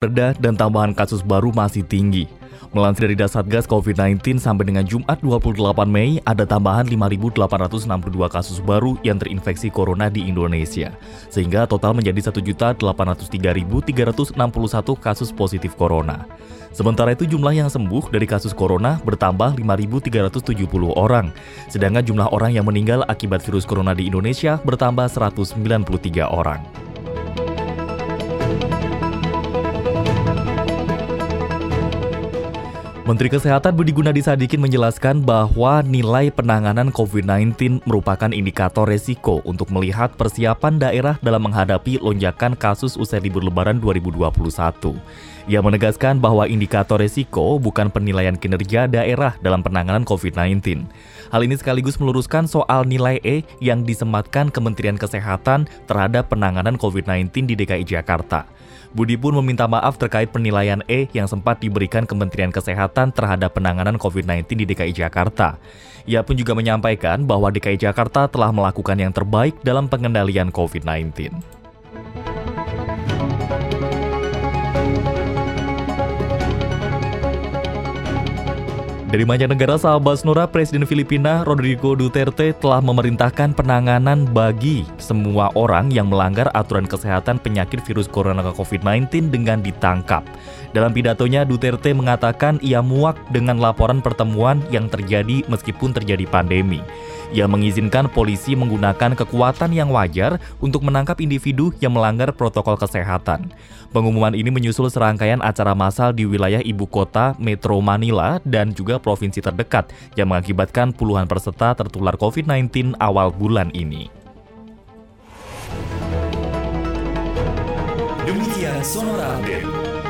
Reda dan tambahan kasus baru masih tinggi. Melansir dari Dasatgas COVID-19 sampai dengan Jumat 28 Mei, ada tambahan 5.862 kasus baru yang terinfeksi corona di Indonesia. Sehingga total menjadi 1.803.361 kasus positif corona. Sementara itu jumlah yang sembuh dari kasus corona bertambah 5.370 orang. Sedangkan jumlah orang yang meninggal akibat virus corona di Indonesia bertambah 193 orang. Menteri Kesehatan Budi Gunadi Sadikin menjelaskan bahwa nilai penanganan COVID-19 merupakan indikator resiko untuk melihat persiapan daerah dalam menghadapi lonjakan kasus usai libur lebaran 2021. Ia menegaskan bahwa indikator resiko bukan penilaian kinerja daerah dalam penanganan COVID-19. Hal ini sekaligus meluruskan soal nilai E yang disematkan Kementerian Kesehatan terhadap penanganan COVID-19 di DKI Jakarta. Budi pun meminta maaf terkait penilaian E yang sempat diberikan Kementerian Kesehatan terhadap penanganan COVID-19 di DKI Jakarta. Ia pun juga menyampaikan bahwa DKI Jakarta telah melakukan yang terbaik dalam pengendalian COVID-19. Dari mancanegara sahabat Nura, Presiden Filipina Rodrigo Duterte telah memerintahkan penanganan bagi semua orang yang melanggar aturan kesehatan penyakit virus corona COVID-19 dengan ditangkap. Dalam pidatonya, Duterte mengatakan ia muak dengan laporan pertemuan yang terjadi meskipun terjadi pandemi. Ia mengizinkan polisi menggunakan kekuatan yang wajar untuk menangkap individu yang melanggar protokol kesehatan. Pengumuman ini menyusul serangkaian acara massal di wilayah ibu kota Metro Manila dan juga provinsi terdekat yang mengakibatkan puluhan peserta tertular COVID-19 awal bulan ini. Demikian Sonora Update.